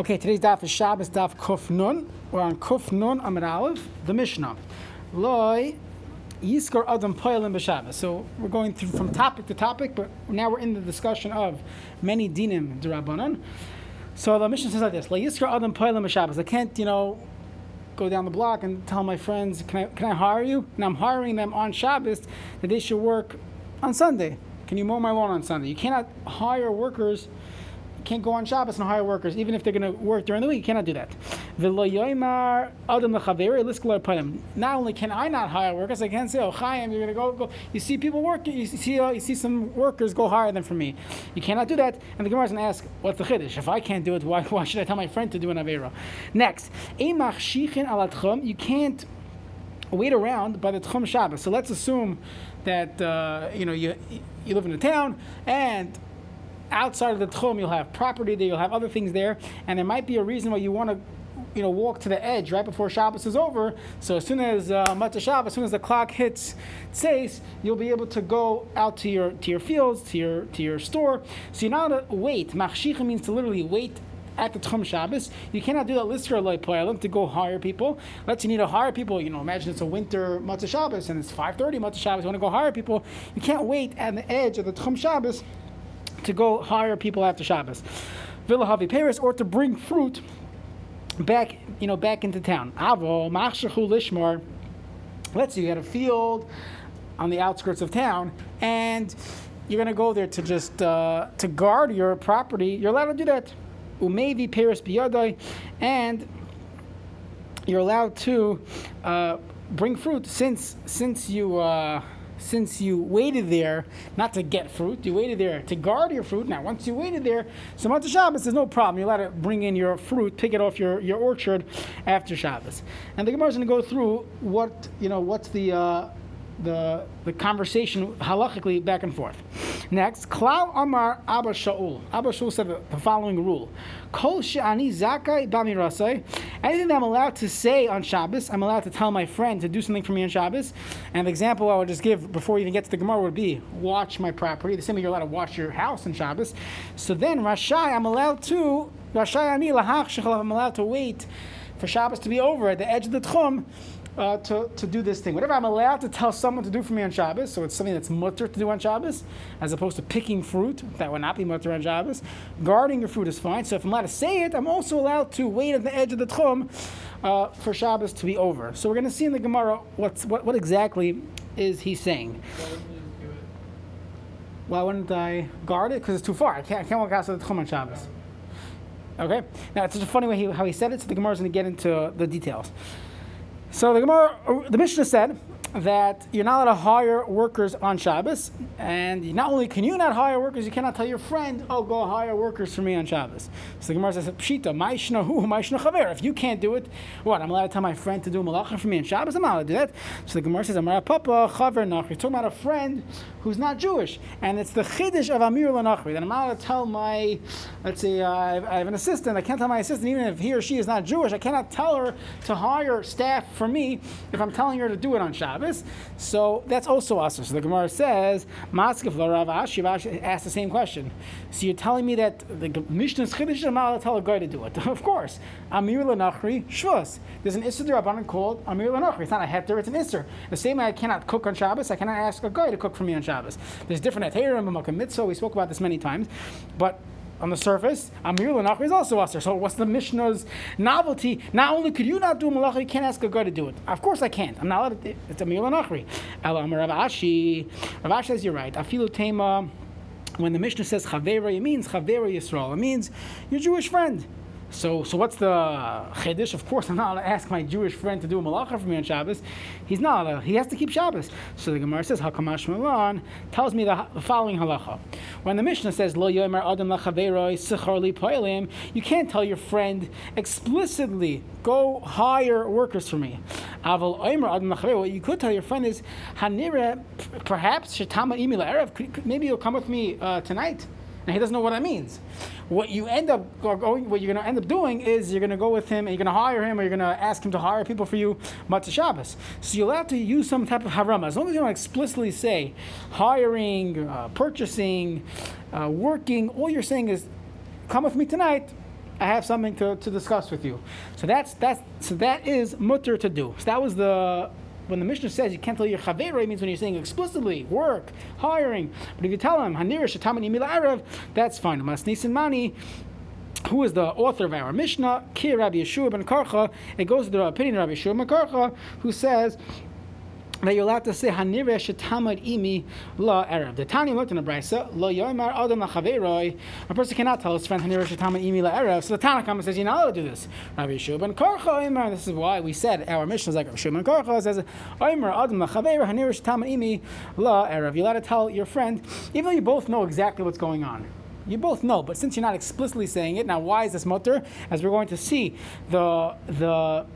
Okay, today's daf is Shabbos daf Kuf Nun. We're on Kuf Nun Amid Aleph, the Mishnah. Loi Yiskar Adam Poilim b'Shabbos. So we're going through from topic to topic, but now we're in the discussion of many dinim derabanan. So the Mishnah says like this: Loi Yiskar Adam Poilim b'Shabbos. I can't, you know, go down the block and tell my friends, can I, can I hire you? And I'm hiring them on Shabbos that they should work on Sunday. Can you mow my lawn on Sunday? You cannot hire workers can't go on Shabbos and hire workers, even if they're going to work during the week. You cannot do that. Not only can I not hire workers, I can't say, "Oh, Chaim, you're going to go go." You see people working. You see, uh, you see some workers go hire them for me. You cannot do that. And the Gemara is going to ask, "What's the chiddush? If I can't do it, why, why should I tell my friend to do an avera?" Next, you can't wait around by the Tchum Shabbos. So let's assume that uh, you know you you live in a town and outside of the tchum, you'll have property there, you'll have other things there, and there might be a reason why you want to you know, walk to the edge right before Shabbos is over. So as soon as uh, Matzah Shabbos, as soon as the clock hits says, you'll be able to go out to your to your fields, to your to your store. So you're not to wait. Machshicha means to literally wait at the Tchum Shabbos. You cannot do that lister poyalim to go hire people. Let's you need to hire people. You know, imagine it's a winter Matzah Shabbos and it's 5:30 Matzah Shabbos. You want to go hire people. You can't wait at the edge of the Tchum Shabbos to go hire people after Shabbos. Villahavi Paris, or to bring fruit back, you know, back into town. Avo, Machshachu Lishmar. Let's say you had a field on the outskirts of town, and you're going to go there to just uh, to guard your property. You're allowed to do that. Umevi Paris Biyadai, and you're allowed to uh, bring fruit since since you. Uh, since you waited there not to get fruit, you waited there to guard your fruit. Now, once you waited there, so Matzah Shabbos, there's no problem. You're allowed to bring in your fruit, pick it off your, your orchard after Shabbos. And the Gemara is going to go through what, you know, what's the, uh, the, the conversation halachically back and forth. Next, Klal Amar Abba Shaul. Abba Shaul said the, following rule: Kol she'ani zakai b'mirasai. Anything that I'm allowed to say on Shabbos, I'm allowed to tell my friend to do something for me on Shabbos. And the example I would just give before we even get to the Gemara would be watch my property. The same way you're allowed to watch your house on Shabbos. So then Rashai, I'm allowed to Rashai ani lahach I'm allowed to wait for Shabbos to be over at the edge of the tchum uh, to, to do this thing. Whatever I'm allowed to tell someone to do for me on Shabbos, so it's something that's mutter to do on Shabbos, as opposed to picking fruit, that would not be mutter on Shabbos. Guarding your fruit is fine. So if I'm allowed to say it, I'm also allowed to wait at the edge of the tchum uh, for Shabbos to be over. So we're going to see in the Gemara what's, what, what exactly is he saying. Why wouldn't I guard it? Because it's too far. I can't, I can't walk outside the tchum on Shabbos. Okay? Now, it's such a funny way he, how he said it, so the Gemara is going to get into the details. So the Gemara, the Mishnah said that you're not allowed to hire workers on Shabbos, and not only can you not hire workers, you cannot tell your friend, "Oh, go hire workers for me on Shabbos." So the Gemara says, "Pshita, ma'ishna hu, ma'ishna chaver." If you can't do it, what? I'm allowed to tell my friend to do malacha for me on Shabbos. I'm allowed to do that. So the Gemara says, "Amar papa chaver nachri." Talking about a friend who's not Jewish, and it's the chiddush of amir lanachri. That I'm allowed to tell my, let's see, uh, I have an assistant. I can't tell my assistant, even if he or she is not Jewish, I cannot tell her to hire staff for me if I'm telling her to do it on Shabbos. So that's also awesome. So the Gemara says, Maskif Rav Ashi asked the same question. So you're telling me that the Mishnah's Chiddush I'm not tell a guy to do it. of course. Amir Lanachri Shvus. There's an Isser Rabbanan called Amir Lanachri. It's not a heter, it's an Isser. The same way I cannot cook on Shabbos, I cannot ask a guy to cook for me on Shabbos. There's different Heterim and Mitzvah. We spoke about this many times. But on the surface, Amir Lanachri is also Aser. So what's the Mishnah's novelty? Not only could you not do Malacha, you can't ask a guy to do it. Of course I can't. I'm not allowed to. Do it. it's Amir Lanachri. Ela Amir Rav Ashi. Rav Ashi says you're right. Afilu Tema. When the Mishnah says Chavera, it means Chavera Yisrael. It means your Jewish friend. So, so what's the chiddush? Of course, I'm not allowed to ask my Jewish friend to do a malacha for me on Shabbos. He's not allowed. He has to keep Shabbos. So the Gemara says, Hakamash Milan tells me the, following halacha. When the Mishnah says, Lo yomer adam lachaveroi sichar li poelim, you can't tell your friend explicitly, go hire workers for me. Aval omer adam What you could tell your friend is, Hanire, perhaps shetama imila erev. Maybe you'll come with me uh, tonight. And he doesn't know what that means. What you end up going, what you're going to end up doing is you're going to go with him and you're going to hire him or you're going to ask him to hire people for you Matzah Shabbos. So you'll have to use some type of harama. As long as you don't explicitly say hiring, uh, purchasing, uh, working, all you're saying is come with me tonight I have something to, to discuss with you. So that's that's so that is mutter to do. So that was the when the Mishnah says you can't tell your chaver, it means when you're saying explicitly work, hiring. But if you tell him hanir shatamani mila arav, that's fine. Mas nisin mani. Who is the author of our Mishnah? Ki Rabbi Yeshua ben Karcha. It goes to the opinion of Rabbi Yeshua ben Karcha, who says that you're allowed to say hanire shetamad imi la erev. The Tanya looked in the brisa lo yomar adam lachaveroi. A person cannot tell his friend hanire shetamad imi la erev. So the Tana comes says you're not allowed to do this. Rabbi Yeshua ben Karcha Omer. This is why we said our mission is like Rabbi Yeshua ben Karcha says Omer adam lachaveroi hanire shetamad imi la erev. You're allowed to tell your friend even though you both know exactly what's going on. You both know, but since you're not explicitly saying it, now why is this mutter? As we're going to see, the the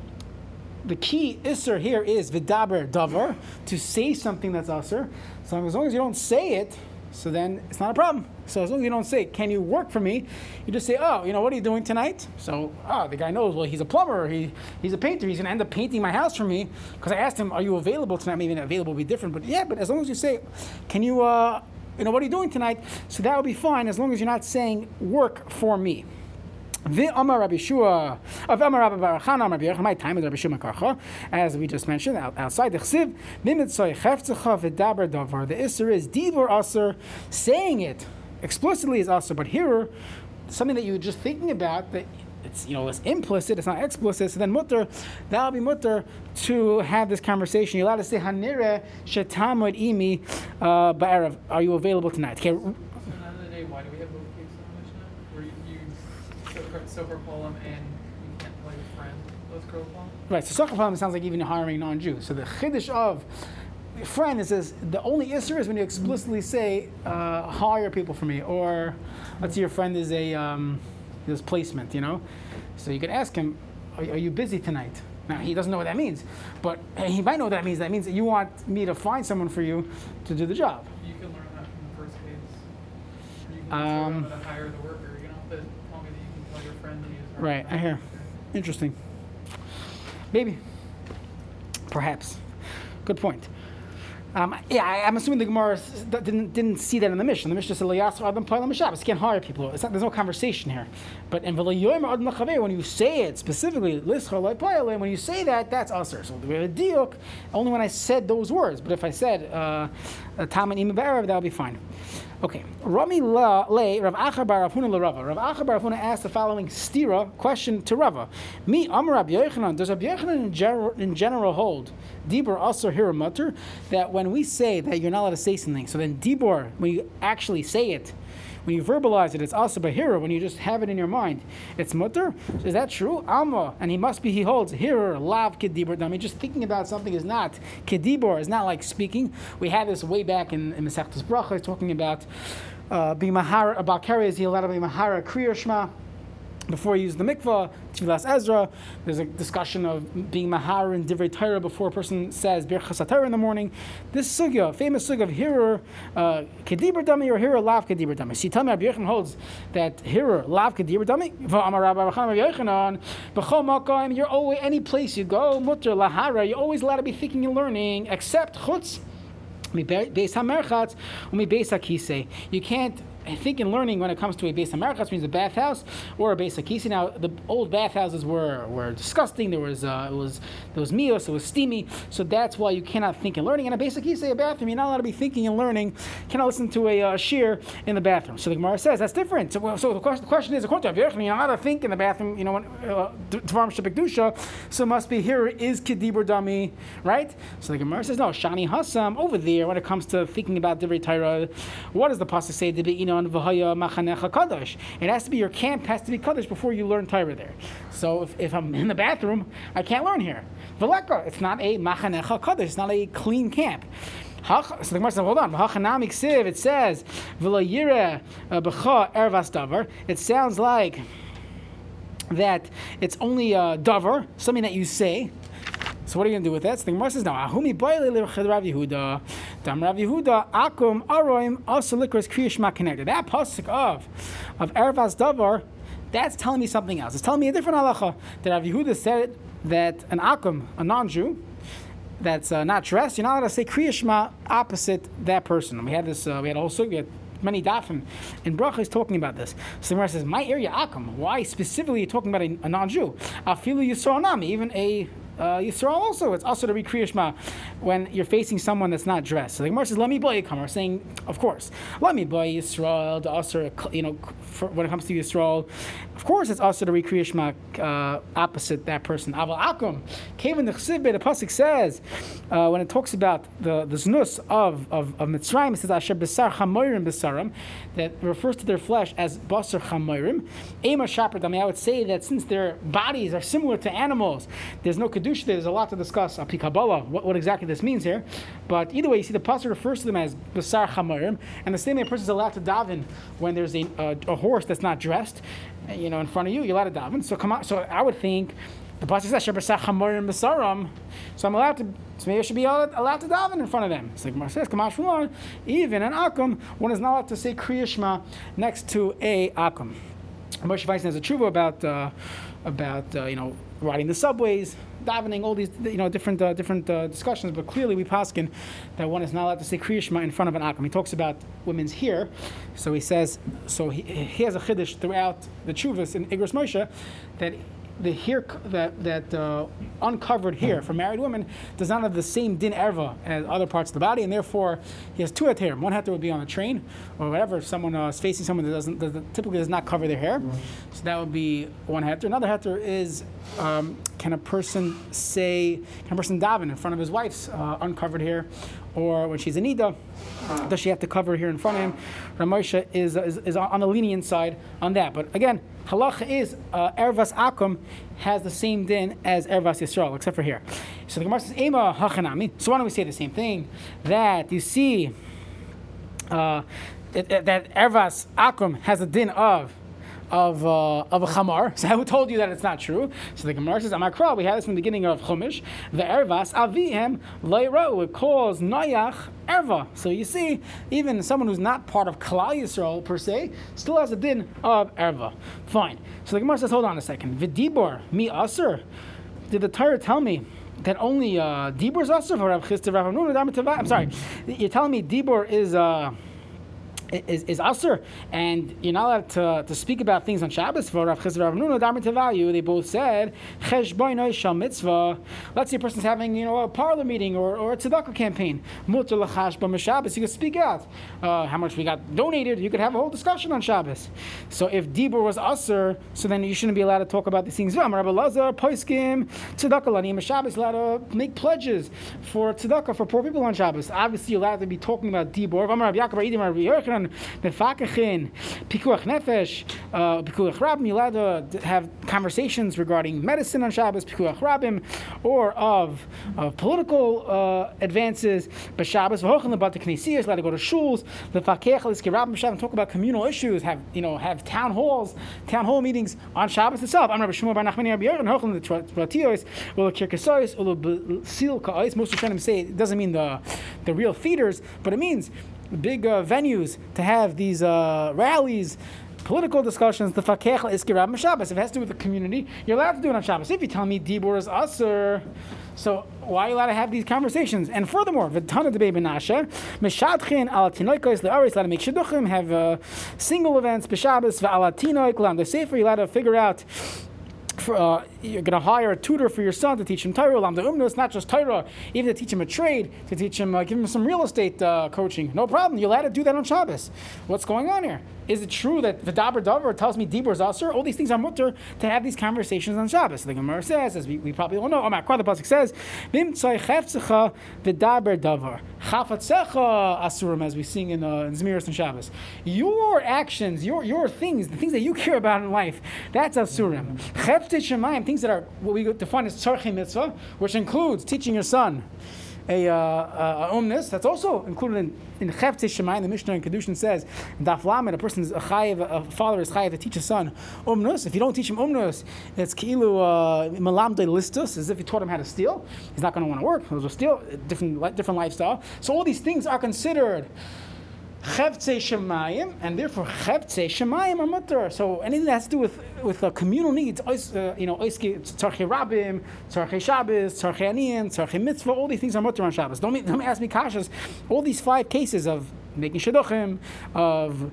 the key isser here is vidaber davar to say something that's usser. So as long as you don't say it, so then it's not a problem. So as long as you don't say, "Can you work for me?" You just say, "Oh, you know, what are you doing tonight?" So, oh, the guy knows. Well, he's a plumber. He he's a painter. He's to end up painting my house for me because I asked him, "Are you available tonight?" Maybe available will be different, but yeah. But as long as you say, "Can you?" Uh, you know, what are you doing tonight? So that will be fine as long as you're not saying work for me. Amar Rabbi Shua, of Amar Rabbi Barachan, Amar Rabbi my time is Rabbi Shua Karcha, as we just mentioned outside the Chsiv, Mimitzoy Cheftzecha V'daber Davar. The Isser is Divor Aser, saying it explicitly is Aser, but here, something that you're just thinking about that it's you know it's implicit, it's not explicit. So then mutter, that'll be mutter to have this conversation. You're allowed to say hanire shetamud imi uh, ba'arav. Are you available tonight? Okay another day, why do we have both cases on the Mishnah? Where you, you sofer and you can't play with friend, those girl poem? Right. So sofer poem sounds like even hiring non-Jews. So the chiddush of friend it says the only issue is when you explicitly say uh, hire people for me or let's say your friend is a um, this placement, you know. So you could ask him, are, are, you busy tonight? Now he doesn't know what that means, but he might know what that means. That means that you want me to find someone for you to do the job. You can learn that from the first case. You can Um, to hire the worker. You don't have to tell me that you can tell your friend that he is Right, I hear. Interesting. Maybe. Perhaps. Good point. Um, yeah, I, am assuming the Gemara didn't, didn't see that in the Mishnah. The Mishnah said, "Liyasar adam pa'alam Shabbos." Can't hire people. It's not, there's no conversation here. But in adam when you say it specifically, "Lischar loy pa'alim," when you say that, that's usher. So the diuk only when I said those words. But if I said uh, Uh, "Tam and Ima that would be fine. Okay, Rami la le Rav Acha bar le Rava. Rav Acha bar asked the following stira question to Rava. Me Amar Rabbi Yochanan. Does Rabbi Yochanan in general, in general hold dibur also hira mutter that when we say that you're not allowed to say something, so then dibur when you actually say it. When you verbalize it, it's also bahira. When you just have it in your mind, it's mutter. Is that true? Alma, and he must be. He holds hira lav kedibur. I mean, just thinking about something is not kedibur. Is not like speaking. We had this way back in, in Masechtas Bracha, talking about uh, being mahara about carry. Is he allowed to be mahara kriya shema? Before you use the mikvah, Tevilas Ezra, there's a discussion of being mahar in divrei Torah before a person says birchas Torah in the morning. This sugya, famous sugya of hirer uh, kedibur dami or hirer lav kedibur dami. So you tell me Rabbi holds that hirer lav kedibur dami. V'amar Rabbi Yochanan b'chol makom. You're always any place you go mutter lahara. You're always allowed to be thinking and learning, except chutz. You can't think in learning when it comes to a base Americas means a bathhouse or a base Akisi. Now the old bathhouses were, were disgusting. There was uh, it was there was mios, it was steamy. So that's why you cannot think and learning. In a base Akisi, a bathroom, you're not allowed to be thinking and learning. You cannot listen to a uh, shear in the bathroom. So the Gemara says that's different. So, well, so the, question, the question is, according to you're not allowed to think in the bathroom. You know, when Tvarim Shepekdusha, so must be here is Kedibur Dami, right? So the Gemara says no. Shani Hassam over there when it comes to thinking about Divrei Torah, what does the pasuk say? You know, on v'haya machanecha kadosh. It has to be your camp has to be kadosh before you learn Torah there. So if, if I'm in the bathroom, I can't learn here. V'leka, it's not a machanecha kadosh. It's not a clean camp. So the Gemara says, hold on. It says, "V'layire uh, b'cha ervas davar." It sounds like that it's only a davar, something that you say. So what are you going to do with that? So the Gemara says, now, Ahumi boile Rav Yehuda, Dam Rav Yehuda, Akum Aroim, also likras kriyashma connected. That pasuk of, of Ervas Davar, that's telling me something else. It's telling me a different halacha. That Rav Yehuda said that an Akum, a non-Jew, that's uh, not dressed, you're not allowed to say kriyashma opposite that person. And we had this, uh, we had also, we had many dafim in bracha is talking about this. So the Gemara says, "My area akum." Why specifically are you talking about a, a non-Jew? Afilu yisrael nami, even a uh, Yisrael also, it's also to be Kriyashma when you're facing someone that's not dressed. So the Gemara says, let me buy come. We're saying, of course, let me buy Yisrael, the also, you know, for, when it comes to Yisrael, of course it's also to Kriyashma uh, opposite that person. Aval Akum, Kevin the Chsibbe, the Pasuk says, uh, when it talks about the, the znus of, of, of Mitzrayim, it says, Asher Besar Chamoirim Besarim, that refers to their flesh as Basar Chamoirim. Ema Shapard, I I would say that since their bodies are similar to animals, there's no kedusha. There's a lot to discuss. Api Kabbalah, what, what exactly this means here. But either way, you see the pasuk refers to them as basar chamarim, and the same way a person is allowed to daven when there's a, a, a, horse that's not dressed, you know, in front of you, you're allowed to daven. So come on. So I would think. The pasuk says basar chamarim basaram, so I'm allowed to. So maybe I should be allowed, allowed to daven in front of them. It's like Mar says, Kamash even an akum, one is not allowed to say kriyashma next to a akum. Moshe Weiss has a tshuva about uh, about uh, you know riding the subways, davening, all these you know different uh, different uh, discussions. But clearly, we paskin that one is not allowed to say kriyishma in front of an akum. He talks about women's hair, so he says so he, he has a chiddush throughout the chuvas in Igros Moshe that the hair that that uh, uncovered hair for married women does not have the same din erva as other parts of the body, and therefore he has two heter. One heter would be on a train or whatever. If someone uh, is facing someone that doesn't that typically does not cover their hair, so that would be one heter. Another heter is um, can a person say can a person daven in front of his wife's uh, uncovered hair, or when she's in Nida, does she have to cover here in front of him? Ramosha is, is, is on the lenient side on that. But again, halacha is uh, Ervas Akum has the same din as Ervas Yisrael, except for here. So the Gemara says, Ema Hachanami. So why don't we say the same thing? That you see uh, that Ervas Akum has a din of of, uh, of a chamar. So who told you that it's not true? So the Gemara says, Amakra, we had this from the beginning of Chumash. The ervas avihem leiro. It calls noyach erva. So you see, even someone who's not part of Klal Yisrael per se still has a din of erva. Fine. So the Gemara says, hold on a second. Vidibor mi aser. Did the Torah tell me? That only uh, Dibor is aser for Rav Chisda Rav I'm sorry, you're telling me Dibor is uh, is, is usher, and you're not allowed to, to speak about things on Shabbos. For Rav Chizra Rav Nuna Damar Tevayu, they both said Mitzvah. Let's say a person's having you know a parlor meeting or, or a tzedakah campaign. Mutter Lachash. You can speak out uh, how much we got donated. You could have a whole discussion on Shabbos. So if Dibur was usher, so then you shouldn't be allowed to talk about these things. Rabbi Lazar Poiskim Tzedakah Lanim Shabbos allowed to make pledges for tzedakah for poor people on Shabbos. Obviously, you're allowed to be talking about Dibur. Rabbi Yaakov Rabbi Mefakachin, Pikuach Nefesh, Pikuach Rabim, allowed to have conversations regarding medicine on Shabbos, Pikuach Rabim, or of, of political uh, advances, but Shabbos, V'hochan Lebat Knesiyas, allowed to go to shuls, Lefakech Liski Rabim Shabbos, talk about communal issues, have, you know, have town halls, town hall meetings on Shabbos itself. I'm Rabbi Shmuel Bar Nachmani Rabbi Yerin, Hochan Tratiyos, Ula Kirkasois, Ula Sil Ka'ais, most of the say it doesn't mean the, the real feeders, but it means big uh, venues to have these uh, rallies, political discussions, the fakech iskirab Shabbos. If it has to do with the community, you're allowed to do it on Shabbos. If you tell me Dibur is usher, so why are you allowed to have these conversations? And furthermore, v'tana de benasha, meshadchin al tinoikos le'aris, allowed to make shidduchim, have uh, single events, b'Shabbos, v'al tinoik, l'am the sefer, you're allowed to figure out uh, you're going to hire a tutor for your son to teach him Torah, Lam Umnus, not just Torah, even to teach him a trade, to teach him, uh, give him some real estate uh, coaching. No problem. You're allowed to do that on Shabbos. What's going on here? Is it true that Vidaber Dover tells me Dibur Zasser? All these things are mutter to have these conversations on Shabbos. The Gemara says, as we, we probably all know, my God, the Pasuk says, Bim Chefzecha Vidaber Dover. Chafatzecha Asurim, as we sing in, uh, in Zmiris and Shabbos. Your actions, your, your things, the things that you care about in life, that's Asurim. Chefte Shemayim, things that are what we define as Tzarche Mitzvah, which includes teaching your son a, uh, a, umnis that's also included in in Chevte Shemayim. The Mishnah in Kedushin says Daf Lamed, a person's a chayiv, a father is chayiv to teach his son umnus. If you don't teach him umnus, it's kilu uh, malamde listus, as if you taught him how to steal. He's not going to want to work. He'll steal. Different different lifestyle. So all these things are considered. Chevtze Shemayim, and therefore Chevtze Shemayim are mutter. So anything that has to do with with uh, communal needs, uh, you know, tzarchei rabim, tzarchei Shabbos, tzarchei aniyim, tzarchei mitzvah, all these things are mutter on Shabbos. Don't, don't ask me kashas. All these five cases of making shidduchim, of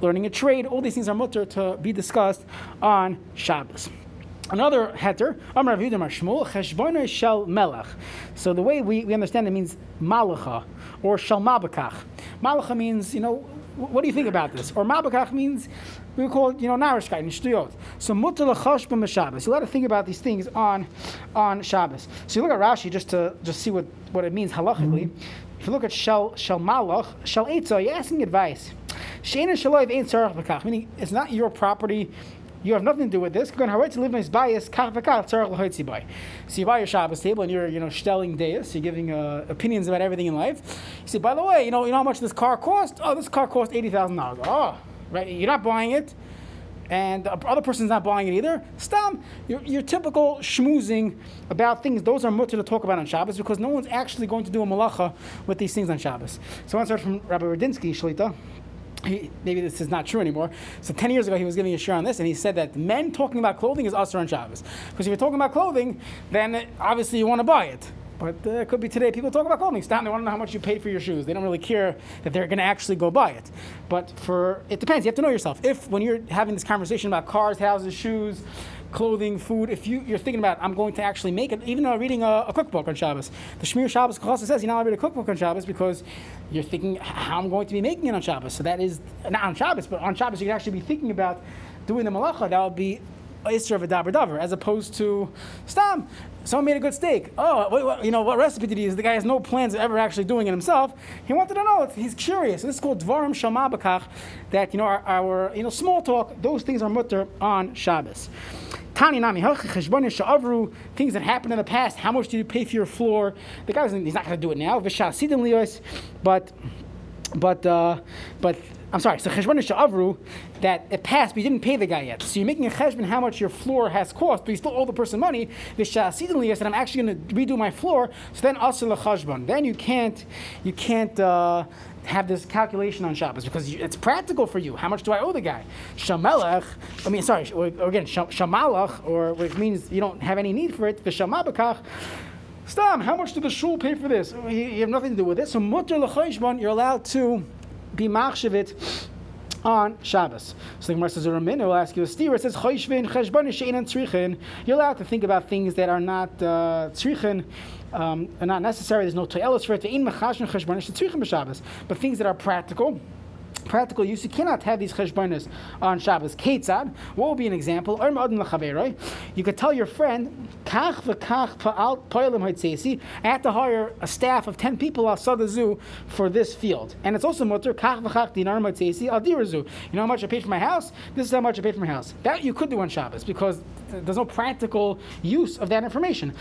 learning a trade. All these things are mutter to be discussed on Shabbos. Another heter, Amar Mar Shmuel, Cheshbono Shel Melech. So the way we, we understand it means Malacha or Shel Mabakach. Malacha means, you know, what do you think about this? Or Mabakach means, we call it, you know, Narishkeit and Shtuyot. So Mutter L'Chashbon Shabbos. You got to think about these things on, on Shabbos. So you look at Rashi just to just see what, what it means halachically. Mm-hmm. If you look at Shel, shel Malach, Shel Eitzah, you're asking advice. Shein and Shaloiv ain't B'kach, meaning it's not your property you have nothing to do with this. So you buy your Shabbos table and you're you know stelling deis. You're giving uh, opinions about everything in life. You say, by the way, you know you know how much this car cost? Oh, this car cost eighty thousand dollars. Oh, right. You're not buying it. And the other person's not buying it either. Stam, your, your typical schmoozing about things, those are mutter to talk about on Shabbos because no one's actually going to do a malacha with these things on Shabbos. So I want to from Rabbi Radinsky, Shlita he, maybe this is not true anymore. So 10 years ago, he was giving a share on this, and he said that men talking about clothing is usher on Shabbos. Because if you're talking about clothing, then obviously you want to buy it. But uh, it could be today people talk about clothing. Stop. They want to know how much you paid for your shoes. They don't really care that they're going to actually go buy it. But for it depends. You have to know yourself. If when you're having this conversation about cars, houses, shoes, clothing, food, if you, you're thinking about, I'm going to actually make it, even though reading a, a cookbook on Shabbos, the Shmir Shabbos also says you're not allowed to read a cookbook on Shabbos because you're thinking how I'm going to be making it on Shabbos. So that is, not on Shabbos, but on Shabbos you can actually be thinking about doing the malacha. That would be Isra of a daber davar, as opposed to Stam. Someone made a good steak. Oh, what, you know, what recipe did he use? The guy has no plans of ever actually doing it himself. He wanted to know. He's curious. This is called Dvarim Shamabakach, that, you know, our, our, you know, small talk, those things are mutter on Shabbos. Tani Nami, things that happened in the past. How much did you pay for your floor? The guy he's not going to do it now. Vishasidim Lios, but, but, uh, but I'm sorry, so cheshbon avru that it passed, but you didn't pay the guy yet. So you're making a cheshbon how much your floor has cost, but you still owe the person money. The shasidin said, I'm actually going to redo my floor. So then asr lechashbon. Then you can't, you can't. Uh, have this calculation on Shabbos because it's practical for you. How much do I owe the guy? Shamelech, I mean, sorry, again, shamalach, or which means you don't have any need for it. The shamabakach. Stam, how much did the shul pay for this? You have nothing to do with it. So mutter lechayshbon, you're allowed to be machshavit on Shabbos. So the Gemara says, Ramin will ask you a steer. It says, Choshvin, Cheshbon, Shein, and Tzrichin. You're allowed to think about things that are not uh, Tzrichin, um, are not necessary. There's no Toyelos for it. But things that are practical practical use, you cannot have these cheshbonis on Shabbos. Ketzad, what would be an example? You could tell your friend, I have to hire a staff of 10 people outside the zoo for this field. And it's also mutter, You know how much I paid for my house? This is how much I paid for my house. That you could do on Shabbos because there's no practical use of that information.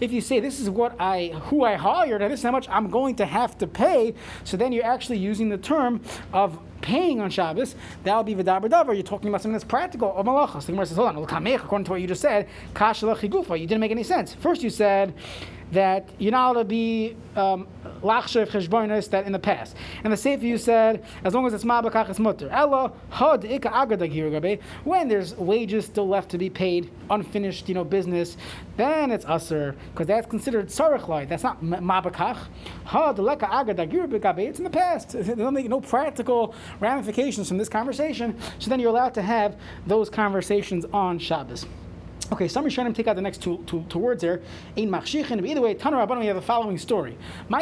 If you say this is what I who I hired and this is how much I'm going to have to pay, so then you're actually using the term of paying on Shabbos, that will be v'daber davar. You're talking about something that's practical of malachas. The Gemara says, hold on, according to what you just said, kash you didn't make any sense. First you said that you're not allowed to be um, lachshev cheshbonis that in the past. And the Sefer you said, as long as it's ma'abakach, it's mutter. Ella had ika When there's wages still left to be paid, unfinished, you know, business, then it's aser because that's considered sarich That's not ma'abakach. Had leka agadag It's in the past. There's no practical ramifications from this conversation. So then you're allowed to have those conversations on Shabbos. Okay, some Rishonim take out the next two, two, two words there. Ein machshichin. But either way, Tanur we have the following story. There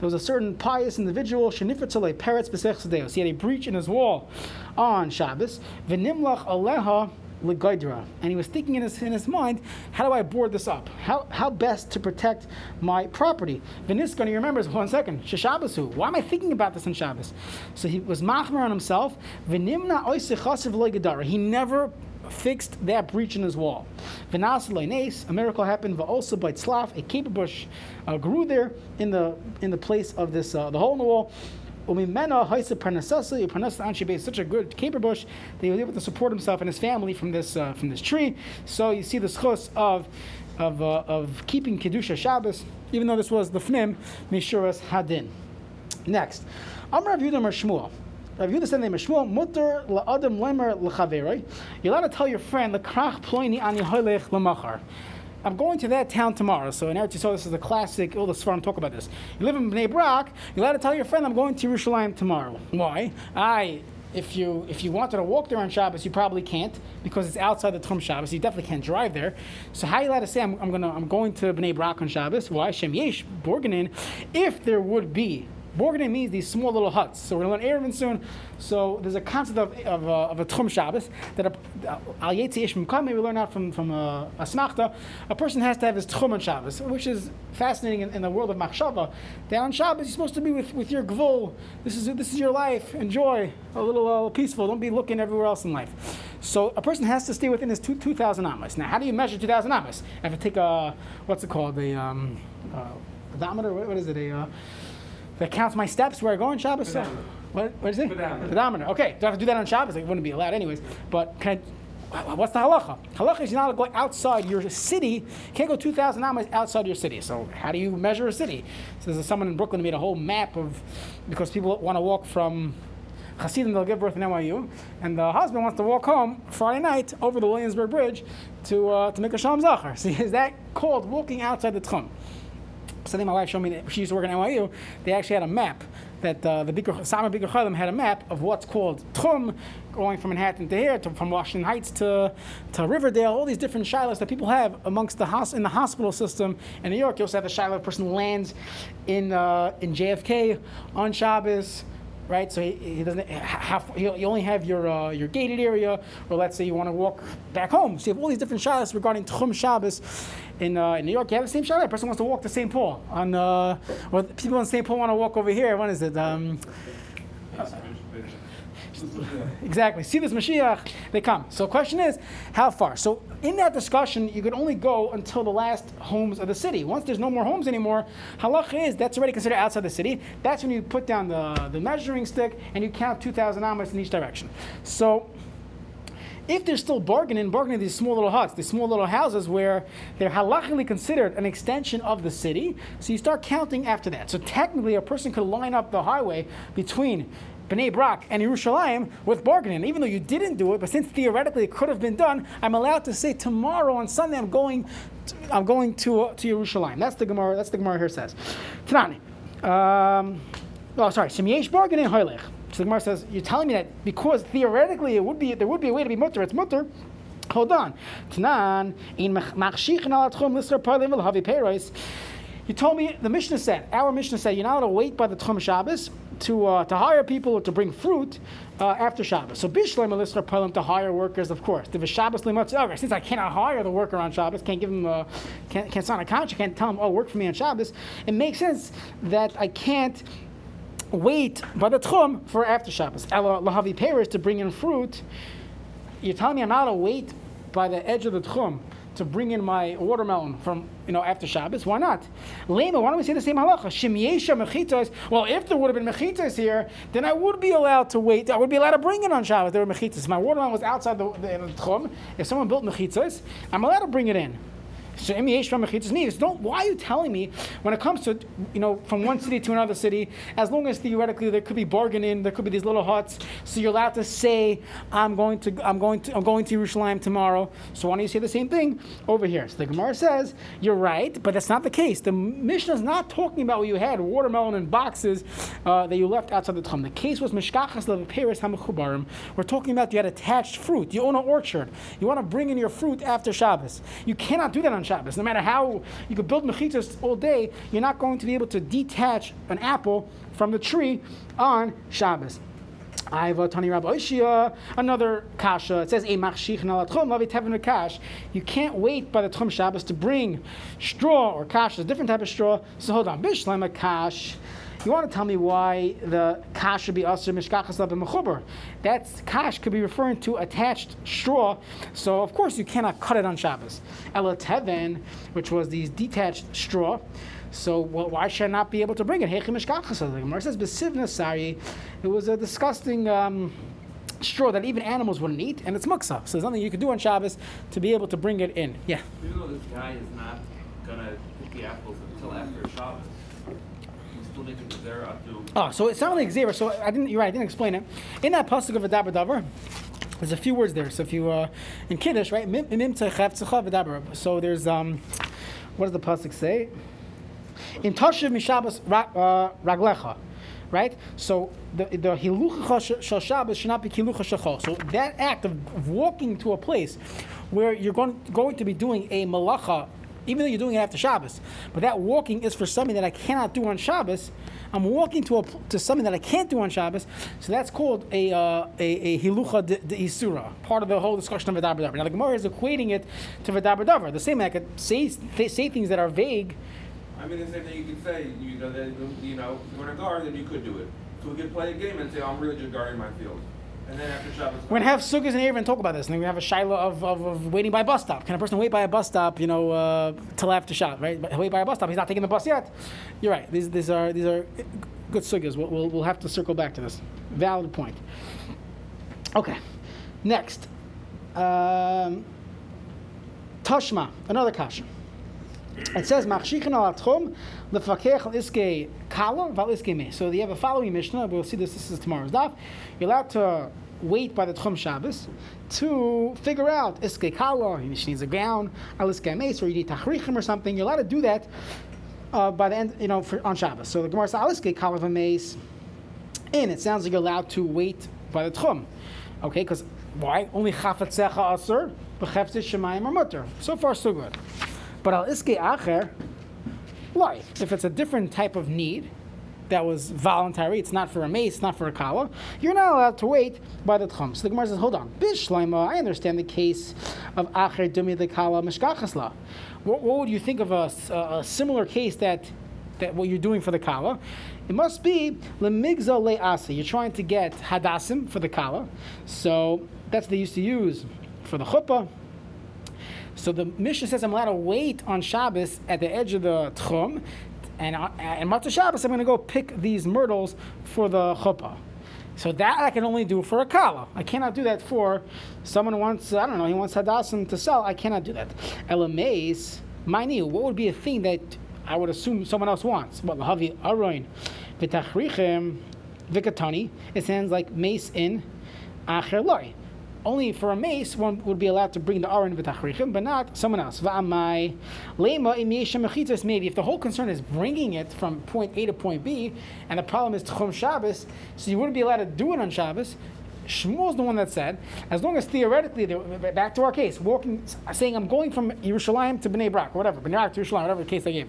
was a certain pious individual, shenifet tzalei peretz b'sech He had a breach in his wall on Shabbos. V'nimlach aleha legaidra. And he was thinking in his, in his mind, how do I board this up? How, how best to protect my property? Viniska, he remembers, one second, Shashabasu. Why am I thinking about this on Shabbos? So he was machmer on himself. Vinimna oisechasiv He never fixed that breach in his wall. A miracle happened. Also by Tzlaf, a caper bush uh, grew there in the in the place of this uh, the hole in the wall. Umimena haisa parnasasa, parnasa based such a good caper bush that he was able to support himself and his family from this uh, from this tree. So you see the schus of of, uh, of keeping kedusha Shabbos, even though this was the fnim mishuras hadin. Next, Amar Rav Yudah Shmuel. Rav Yehuda said the Shmuel, Mutter la'adam lemer l'chaveroi. You're allowed to tell your friend, l'krach ploini ani hoilech l'machar. I'm going to that town tomorrow. So in Eretz Yisrael, this is a classic. All the Svarim talk about this. You live in Bnei Brak. You're allowed to tell your friend, "I'm going to Yerushalayim tomorrow." Why? I. If you if you wanted to walk there on Shabbos, you probably can't because it's outside the Tchum Shabbos. You definitely can't drive there. So how are you allowed to say I'm, I'm gonna I'm going to Bnei Brak on Shabbos? Why? Shem Yesh Borganin. If there would be Borganim means these small little huts. So we're going to learn Eruvin soon. So there's a concept of, of, uh, of a Tchum Shabbos that Al Yetzi Ish Maybe we learn out from, from uh, a Smachta. A person has to have his Tchum on Shabbos, which is fascinating in, in the world of Machshava. That on Shabbos you're supposed to be with, with your Gvul. This is, this is your life. Enjoy. A little uh, peaceful. Don't be looking everywhere else in life. So a person has to stay within his 2,000 amas. Now, how do you measure 2,000 amas? I have to take a, what's it called? The um, uh? What, what is it? A. Uh, that counts my steps where I go on Shabbos? Pedometer. What, what is it? Pedometer. Pedometer. Okay, do I have to do that on Shabbos? It wouldn't be allowed anyways. But can I, what's the halacha? Halacha is you're not going outside your city. You can't go 2,000 amas outside your city. So how do you measure a city? So there's someone in Brooklyn who made a whole map of, because people want to walk from Hasidim, they'll give birth in NYU, and the husband wants to walk home Friday night over the Williamsburg Bridge to, uh, to make a Shalom Zachar. See, is that called walking outside the Tchum? So then my wife showed me that she used to work at NYU. They actually had a map that uh, the Bikur, Sama Bikur Chalim had a map of what's called Tchum, going from Manhattan to here, to, from Washington Heights to, to Riverdale, all these different shilas that people have amongst the house in the hospital system in New York. You also have the shilah a person lands in, uh, in JFK on Shabbos right? So he, he doesn't have, you only have your uh, your gated area, or let's say you want to walk back home. So you have all these different shilas regarding Tchum Shabbos in, uh, in New York. You have the same shilah. A person wants to walk to St. Paul on, uh, or people in St. Paul want to walk over here. When is it? Um, Exactly. See this Mashiach, they come. So question is, how far? So in that discussion, you could only go until the last homes of the city. Once there's no more homes anymore, halach is that's already considered outside the city. That's when you put down the, the measuring stick and you count 2,000 amas in each direction. So if they're still bargaining, bargaining these small little huts, these small little houses where they're halachically considered an extension of the city, so you start counting after that. So technically, a person could line up the highway between Bnei Brak and Yerushalayim with bargaining. Even though you didn't do it, but since theoretically it could have been done, I'm allowed to say tomorrow on Sunday I'm going, to, I'm going to uh, to Yerushalayim. That's the Gemara. That's the Gemara here says. Tanani. Um, oh, sorry. Simyesh bargaining hoylech. So the Gemara says, you're telling me that because theoretically it would be there would be a way to be mutter. It's mutter. Hold on. Parlim peiros. You told me the Mishnah said, our Mishnah said, you're not allowed to wait by the Tchum Shabbos to uh, to hire people or to bring fruit uh, after Shabbos. So Bishleim Elisra Pelim to hire workers, of course. The Shabbos Since I cannot hire the worker on Shabbos, can't give him a, can't, can't sign a contract, can't tell him, oh, work for me on Shabbos. It makes sense that I can't wait by the Tchum for after Shabbos. Ela Lahavi Paris to bring in fruit. You're telling me I'm not to wait by the edge of the Tchum to bring in my watermelon from you know after Shabbos. Why not? Lema, why don't we say the same halacha? Shemyesha mechitas. Well, if there would have been mechitas here, then I would be allowed to wait. I would be allowed to bring it on Shabbos. There were mechitas. My watermelon was outside the, the, the tchum. If someone built mechitas, I'm allowed to bring it in. So don't. Why are you telling me when it comes to you know from one city to another city? As long as theoretically there could be bargaining, there could be these little huts. So you're allowed to say, "I'm going to, I'm going to, I'm going to Jerusalem tomorrow." So why don't you say the same thing over here? So the Gemara says you're right, but that's not the case. The Mishnah is not talking about what you had watermelon in boxes uh, that you left outside the tum. The case was mishkachas levaperis hamachubarim. We're talking about you had attached fruit. You own an orchard. You want to bring in your fruit after Shabbos. You cannot do that on Shabbos. No matter how you could build mechitas all day, you're not going to be able to detach an apple from the tree on Shabbos. Iva Tani Rabbi Oishia, another kasha. It says a machshich lavi kash. You can't wait by the Tchum Shabbos to bring straw or kasha, a different type of straw. So hold on, bishlema kash. You want to tell me why the kash should be usher mishkachas mechuber? That's kash could be referring to attached straw. So of course you cannot cut it on Shabbos. Elateven, which was these detached straw. So well, why should I not be able to bring it? Hechi mishkachas. The Gemara says besivna sari. It was a disgusting. Um, straw that even animals wouldn't eat, and it's muksa. So there's nothing you could do on Shabbos to be able to bring it in. Yeah. Even though this guy is not gonna pick the apples until after Shabbos, Oh, so it's not like Xavier. So I didn't. You're right. I didn't explain it. In that pasuk of a davar There's a few words there. So if you uh, in Kiddush, right? So there's um, what does the pasuk say? In Toshiv mishabas uh, raglecha, right? So the the hilucha shel Shabbos should not be kilucha shechol. So that act of, of walking to a place where you're going going to be doing a malacha, even though you're doing it after Shabbos, but that walking is for something that I cannot do on Shabbos. I'm walking to a, to something that I can't do on Shabbos, so that's called a uh, a, a hilucha de, de isura, part of the whole discussion of davar. Now the Gemara is equating it to davar. The same way I could say say things that are vague. I mean, the same thing you could say, you know, that, you know, if you want to guard, then you could do it. So we could play a game and say, oh, I'm really just guarding my field. We're gonna have sukkahs and Erev and talk about this, and then we have a shaila of, of, of waiting by a bus stop. Can a person wait by a bus stop, you know, uh, till after Shabbat, right? Wait by a bus stop. He's not taking the bus yet. You're right. These, these are these are good sukkahs. We'll, we'll, we'll have to circle back to this. Valid point. Okay. Next. Um, Tashma, another kasha. It says, "Machshichin al atchum lefakech al iske kala me." So you have a following Mishnah. We'll see this. This is tomorrow's daf. You're allowed to wait by the tchum Shabbos to figure out iske kala. He needs a gown, al iske mes, or you need tachrichim or something. You're allowed to do that uh, by the end, you know, for, on Shabbos. So the Gemara says, "Al iske kala v'meis." And it sounds like you're allowed to wait by the tchum. Okay, because why? Only chafatzecha aser, b'cheftzit shemayim or mutter. So far, so good. But al iske acher, why? If it's a different type of need that was voluntary, it's not for a mace, it's not for a kala, you're not allowed to wait by the tchum. So the Gemara says, hold on. Bishleima, I understand the case of acher dumi the kala mishkachasla. What, what would you think of a, a similar case that that what you're doing for the kala. It must be lemigza le'asa. You're trying to get hadassim for the kala. So that's what they used to use for the chuppah. So the Mishnah says I'm allowed to wait on Shabbos at the edge of the tchum, and and Matzah Shabbos I'm going to go pick these myrtles for the chuppah. So that I can only do for a kala. I cannot do that for someone wants, I don't know, he wants hadassim to sell. I cannot do that. Elameis, mine, what would be a thing that I would assume someone else wants? What, lahavi aroin, v'tachrichem, vikatani. It sounds like mace in acher loy. Only for a mace, one would be allowed to bring the aron v'tachrichem, but not someone else. Va'amai lema. Maybe if the whole concern is bringing it from point A to point B, and the problem is tchum Shabbos, so you wouldn't be allowed to do it on Shabbos. Shmuel's the one that said, as long as theoretically, back to our case, walking, saying I'm going from Yerushalayim to Bnei Brak, whatever, Bnei Brak to Yerushalayim, whatever the case I gave.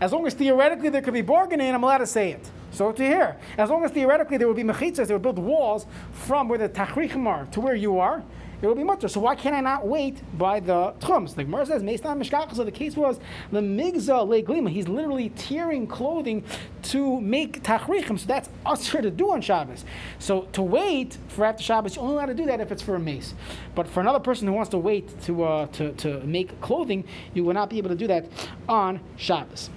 As long as theoretically there could be bargaining, I'm allowed to say it. So to here, as long as theoretically there would be mechitzas, they would build walls from where the tachrichim are to where you are, it will be mutter. So why can I not wait by the tchums? The Gemara says, Meistan Mishkach. So the case was the migza leglima. He's literally tearing clothing to make tachrichim. So that's usher to do on Shabbos. So to wait for after Shabbos, you're only allowed to do that if it's for a mace. But for another person who wants to wait to uh, to to make clothing, you will not be able to do that on Shabbos.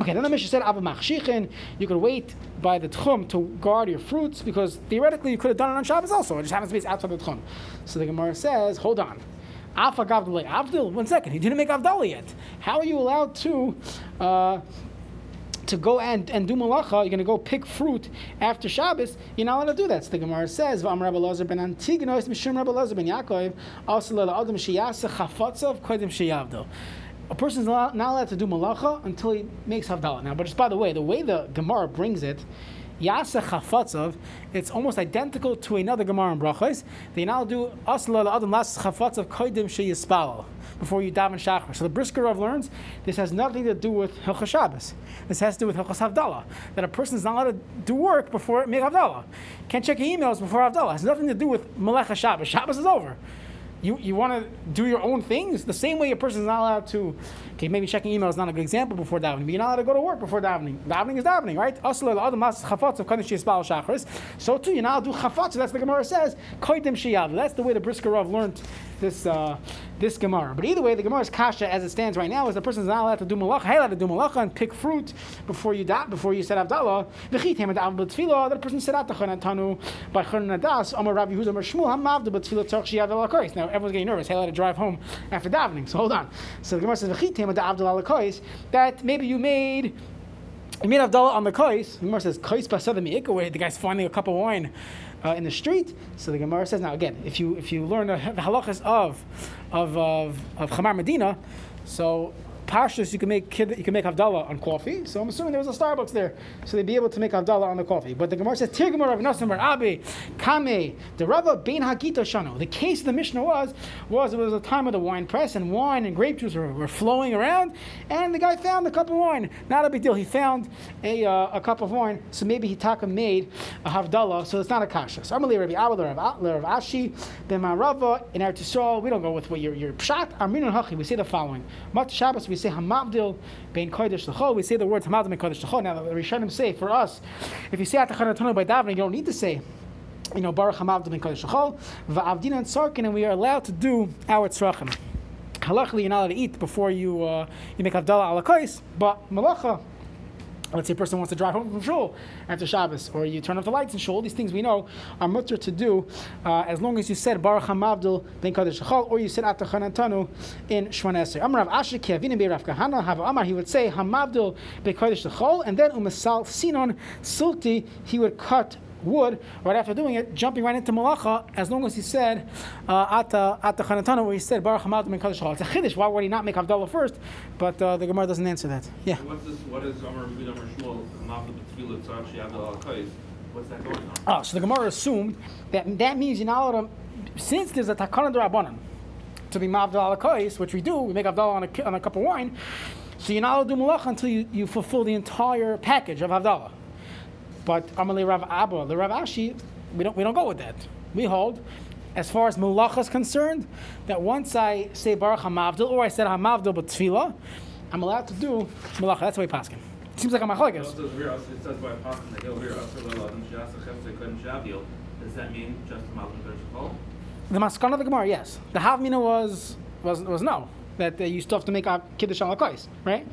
Okay, then the Mishnah said, Abba Machshichin, you could wait by the Tchum to guard your fruits because theoretically you could have done it on Shabbos also. It just happens to be outside the Tchum. So the Gemara says, hold on. Afa Gavdalei. Abdul, one second, he didn't make Avdallah yet. How are you allowed to. Uh, to go and, and do malacha, you're going to go pick fruit after Shabbos, you're not allowed to do that. So the Gemara says, V'am Rabbi Lazar ben Antigonos, Mishum Rabbi Lazar ben Yaakov, also Adam Shiyasa Chafatzav, Kodim Shiyavdo. A person's not, not allowed to do malacha until he makes Havdalah. Now, but just by the way, the way the Gemara brings it, Yasa Chafatzav, it's almost identical to another Gemara in Brachos. They now do Asla la Adam Las Chafatzav Kodim Sheyispal before you daven Shachar. So the Brisker Rav learns this has nothing to do with Hilchas Shabbos. This has to do with Hilchas Havdalah. That a person is not allowed to do work before make Havdalah. Can't check emails before Havdalah. It has nothing to do with Melecha Shabbos. Shabbos is over. You, you want to do your own things the same way a person is not allowed to. Okay, maybe checking email is not a good example before davening, but you're not allowed to go to work before davening. Davening is davening, right? So too, you're not allowed to do chafatz. That's the Gemara says. That's the way the Brisker Rav learned this uh, this Gemara. But either way, the Gemara's kasha as it stands right now is the person is not allowed to do malacha. Allowed to do malacha and pick fruit before you da- before you set Avdallah. V'chit hem adav b'tfila. That person set out the chanatanu by chanadas. Amar Rabbi Yehuda Amar Shmuel Hamav the b'tfila tzarch shiyav alakois. Now everyone's getting nervous. Hey, allowed to drive home after davening. So hold on. So the Gemara says v'chit hem adav alakois. That maybe you made You made Havdalah on the kais. The Gemara says, kais basada mi'ikaway. The guy's finding a cup of wine uh, in the street. So the Gemara says, now again, if you if you learn the, halachas of of of, of Chamar Medina, so Pashtus, you can make kid, you can make Havdalah on coffee. So I'm assuming there was a Starbucks there, so they'd be able to make Havdalah on the coffee. But the Gemara says, Tir Gemara Rav Bar Abi Kame the Rava Bein Hagita Shano. The case of the Mishnah was was it was a time of the wine press, and wine and grape juice were, were flowing around, and the guy found a cup of wine. Not a big deal. He found a, uh, a cup of wine, so maybe he taka made a Havdalah, so it's not a kasha. So I'm going to Rabbi Abba, Rav Ashi, Ben Rava in Eretz Yisrael. We don't go with what your your pshat. Arminun Hachi. We say the following: Mat Shabbos. We say Hamavdil bein kodesh l'chol. We say the words Hamavdil bein kodesh l'chol. Now the Rishonim say for us, if you say Atachanatonu by davening, you don't need to say. You know, Baruch Hamavdil bein kodesh l'chol. Va'avdina and Sarkin, and we are allowed to do our tzrachim. Halachically, you're not allowed to eat before you uh, you make Havdalah ala kais, but malacha let's say a person wants to drive home from shul after Shabbos, or you turn off the lights in shul. These things we know are mutter to do uh, as long as you said Baruch Hamavdil ben Kadesh Shachal, or you said Atachanantanu in Shvaneser. Amar Rav Asher Kiavina be Rav Kahana Hava Amar. He would say Hamavdil ben Kadesh Shachal, and then Umasal Sinon Silti. He would cut wood right after doing it, jumping right into malacha, as long as he said uh, ata ata uh, chanatana, where he said baruch hamad min kadosh It's a chiddush. Why would he not make Havdalah first? But uh, the Gemara doesn't answer that. Yeah. So what's this, what is Amar Rabbi Amar Shmuel, Hamavdil B'Tfilah Tzach She'avdil Al Kais? What's that going on? Oh, so the Gemara assumed that that means you're not allowed to, since there's a takana derabanan to be mavdal al kais, which we do, we make avdal on a, on a cup of wine. So you're not allowed to do malacha until you, you fulfill the entire package of havdalah. But Amalei Rav Abba, the Rav Ashi, we don't we don't go with that. We hold, as far as malacha is concerned, that once I say Baruch Hamavdil or I said Hamavdil but tefillah, I'm allowed to do malacha. That's the way paskin. Seems like I'm a says it says by Apostle in the hill here, Asr Leladim She'asa Chefze Kodim Shavil. Does that mean just Hamavdil Ben Shachal? The maskana of the Gemara, yes. The Havmina was was was no that uh, you still have to make a kiddush on the right?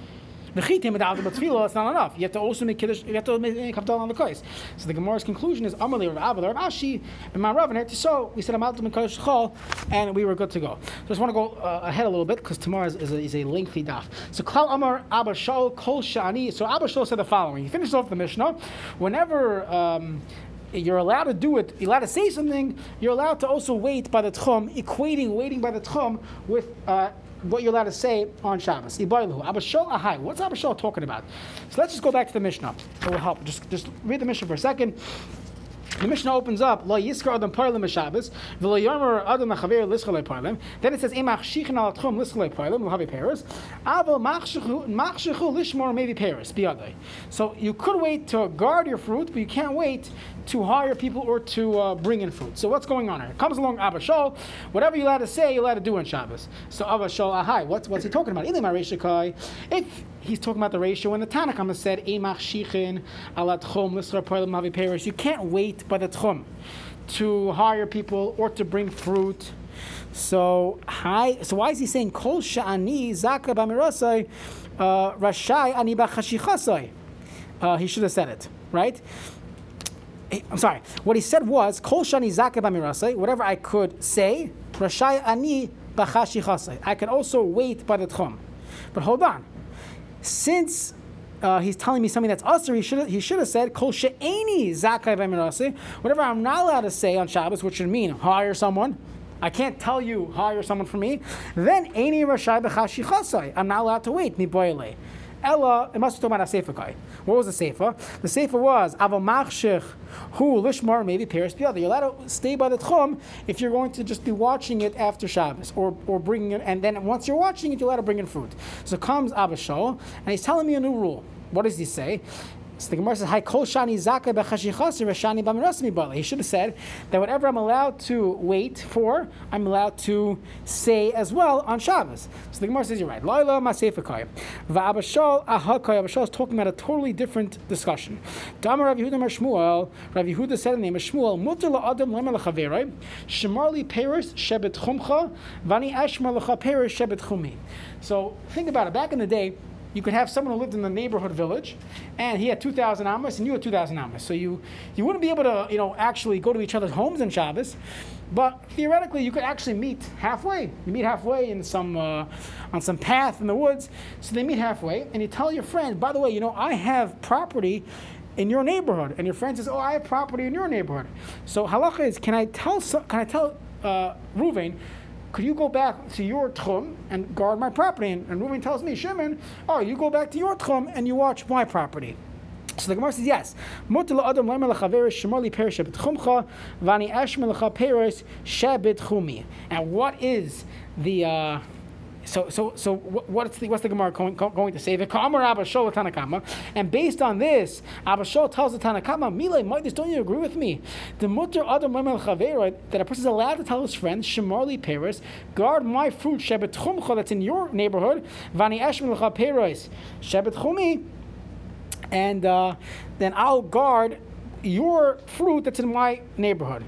The chitim without the tefillah, it's not enough. You have to also make kiddush. You have to make havdalah on the kais. So the Gemara's conclusion is Amalei Rav Abba, Rav Ashi, and my Rav and So we said Amalei Kodesh Chol, and we were good to go. So I just want to go uh, ahead a little bit because tomorrow is, is, a, is a lengthy daf. So Klal Amar Abba Shol Kol Shani. So Abba Shol said the following. He finishes off the Mishnah. Whenever um, you're allowed to do it, you're allowed to say something, you're allowed to also wait by the tchum, equating waiting by the tchum with uh, what you're allowed to say on Shabbos. Ibaylu, Abashol Ahai. What's Abashol talking about? So let's just go back to the Mishnah. It will help. Just, just read the Mishnah for a second. The Mishnah opens up. Then it says, Paris. So you could wait to guard your fruit, but you can't wait to hire people or to uh, bring in fruit. So what's going on here? Comes along Abba Shol, whatever you're allowed to say, you're allowed to do on Shabbos. So Abba Shol, ahai, what's, what's he talking about? If he's talking about the ratio, when the Tanakhama said, you can't wait by the Tchum to hire people or to bring fruit. So hi. So why is he saying kol sha'ani zaka b'mirasai uh, rashai ani b'chashichasai? Uh, he should have said it, right? Eh, I'm sorry. What he said was kol shani b'mirasai. Whatever I could say, rashai ani b'chashichasai. I can also wait by the tchum. But hold on. Since uh, he's telling me something that's usher, he should he should have said kol she'eni zakai. Whatever I'm not allowed to say on Shabbos, which would mean hire someone. I can't tell you hire someone for me. Then eni rashai b'chashichasai. I'm not allowed to wait. Mi boile. Ella, it must be talking about a. What was the sefer? The sefer was aval machshich hu lishmar maybe Paris. You're allowed to stay by the tchum if you're going to just be watching it after Shabbos or, or bringing it, and then once you're watching it, you're allowed to bring in fruit. So comes Abishol, and he's telling me a new rule. What does he say? So the Gemara says, "Hi kol shani zaka b'chashichasi reshani b'mirasmi bala." He should have said that whatever I'm allowed to wait for, I'm allowed to say as well on Shabbos. So the Gemara says, "You're right." Laila masefekai, va'abashal. Abashal is talking about a totally different discussion. Damar Rav Yehuda Mar Shmuel. Rav Yehuda said the name of Shmuel. La'adam shebet chumcha vani ashmar shebet chumi. So think about it. Back in the day. You could have someone who lived in the neighborhood village, and he had 2,000 amos, and you had 2,000 amos. So you you wouldn't be able to you know actually go to each other's homes on Shabbos, but theoretically you could actually meet halfway. You meet halfway in some uh, on some path in the woods. So they meet halfway, and you tell your friend, by the way, you know I have property in your neighborhood, and your friend says, "Oh, I have property in your neighborhood." So halacha is, can I tell can I tell uh, Ruvain, could you go back to your tchum and guard my property? And, and tells me, Shimon, oh, you go back to your tchum and you watch my property. So the Gemara says, yes. And what is the uh, so, so, so what's the what's the Gemara going, going to say? And based on this, Abba Shol tells the Tanakama, Mile, Midas, don't you agree with me? The mutter adam that a person is allowed to tell his friends, Shemarli Peres, guard my fruit Shebet that's in your neighborhood, Vani Eshmel Lecha Peres Shebet Chumi, and uh, then I'll guard your fruit that's in my neighborhood.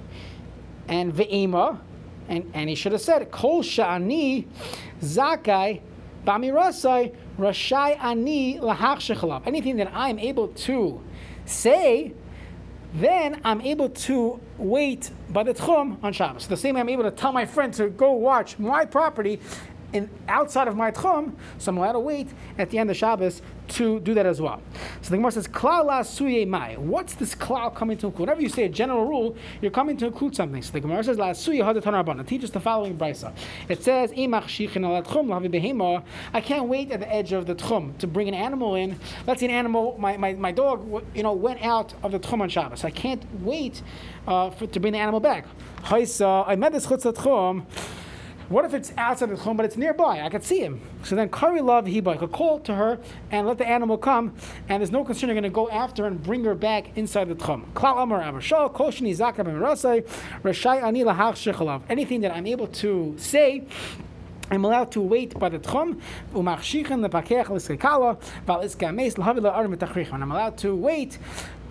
And ve'ema, and, and he should have said, Kol sha'ani zakai b'amirasai rashai ani lahach shechalav. Anything that I'm able to say, then I'm able to wait by the tchum on Shabbos. The same way I'm able to tell my friend to go watch my property in outside of my tchum, so I'm allowed to wait at the end of Shabbos to do that as well. So the Gemara says, "Klal la suye mai." What's this klal coming to include? Whenever you say a general rule, you're coming to include something. So the Gemara says, "La suye hadat rabbanan." Teach us the following brisa. It says, "Imach shichin al tchum lavi behema." I can't wait at the edge of the tchum to bring an animal in. Let's an animal, my, my, my dog, you know, went out of the tchum on Shabbos. I can't wait uh, for, to bring the animal back. Haisa, I met this chutz tchum. What if it's outside the tchum, but it's nearby? I could see him. So then, kari love hiba. I could call to her and let the animal come, and there's no concern you're going to go after and bring her back inside the tchum. Klal amar zakar b'mirasai rashai ani lahach shechalav. Anything that I'm able to say. I'm allowed to wait by the tchum, umachshichen lepakeach l'skekala, val iskames l'havi la'arim etachrich. And I'm allowed to wait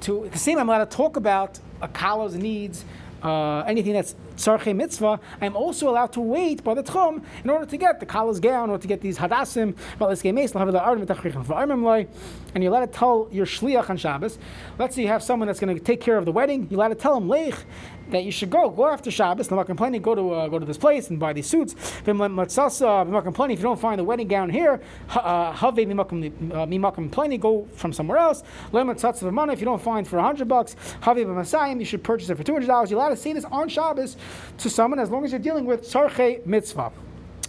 to the same. I'm allowed to talk about a needs, uh, anything that's tzarchei mitzvah. I'm also allowed to wait by the tchum in order to get the kala's gown or to get these etachrich. And you're allowed to tell your shliach on Shabbos. Let's say you have someone that's going to take care of the wedding. You're allowed to tell him leich that you should go. Go after Shabbos. Not complaining. Go to uh, go to this place and buy these suits. Not complaining if you don't find the wedding gown here. uh, Have mimakim plenty. Go from somewhere else. Lematzatz money. If you don't find for hundred bucks, have masayim. You should purchase it for two hundred dollars. You're allowed to say this on Shabbos to someone as long as you're dealing with sarche mitzvah.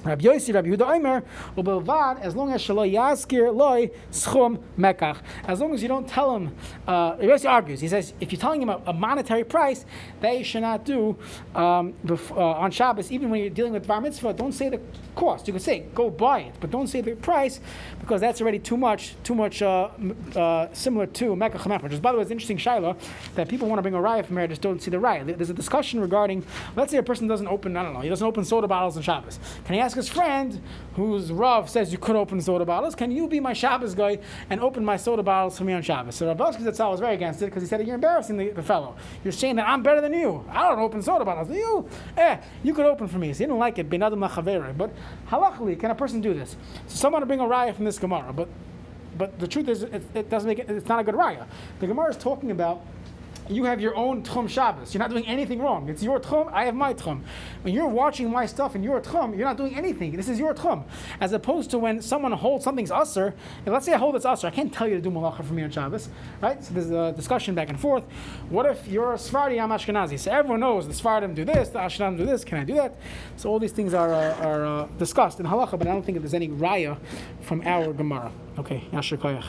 Rabbi Yossi, Rabbi Yehuda Omer, ubelvad, as long as shalo yaskir loy schum mekach. As long as you don't tell him, uh, Rabbi Yossi argues, he says, if you're telling him a, a monetary price, you should not do um, bef- uh, on Shabbos, even when you're dealing with bar mitzvah, don't say the cost. You can say, go buy it, but don't say the price, because that's already too much, too much uh, uh, similar to mekach mekach. Which is, by the way, it's interesting, Shiloh, that people want to bring a riot from here, just don't see the riot. There's a discussion regarding, let's say a person doesn't open, I don't know, he doesn't open soda bottles on Shabbos. Can he ask his friend, whose Rav says you could open soda bottles, can you be my Shabbos guy and open my soda bottles for me on Shabbos? So Rav Zatzal was very against it because he said, you're embarrassing the, the fellow. You're saying that I'm better than you. I don't open soda bottles. You, eh, you could open for me. So he didn't like it, ben adam. But halachically, can a person do this? So someone to bring a riot from this Gemara, but but the truth is, it, it doesn't make it, it's not a good raya. The Gemara is talking about you have your own tchum Shabbos. You're not doing anything wrong. It's your tchum. I have my tchum. When you're watching my stuff in your tchum, you're not doing anything. This is your tchum. As opposed to when someone holds something's usher. And let's say I hold this usher. I can't tell you to do malacha for me on Shabbos, right? So there's a discussion back and forth. What if you're a Sephardi, I'm Ashkenazi? So everyone knows the Sephardim do this, the Ashkenazim do this. Can I do that? So all these things are uh, are uh, discussed in halacha, but I don't think there's any raya from our Gemara. Okay, Yashir Koyach.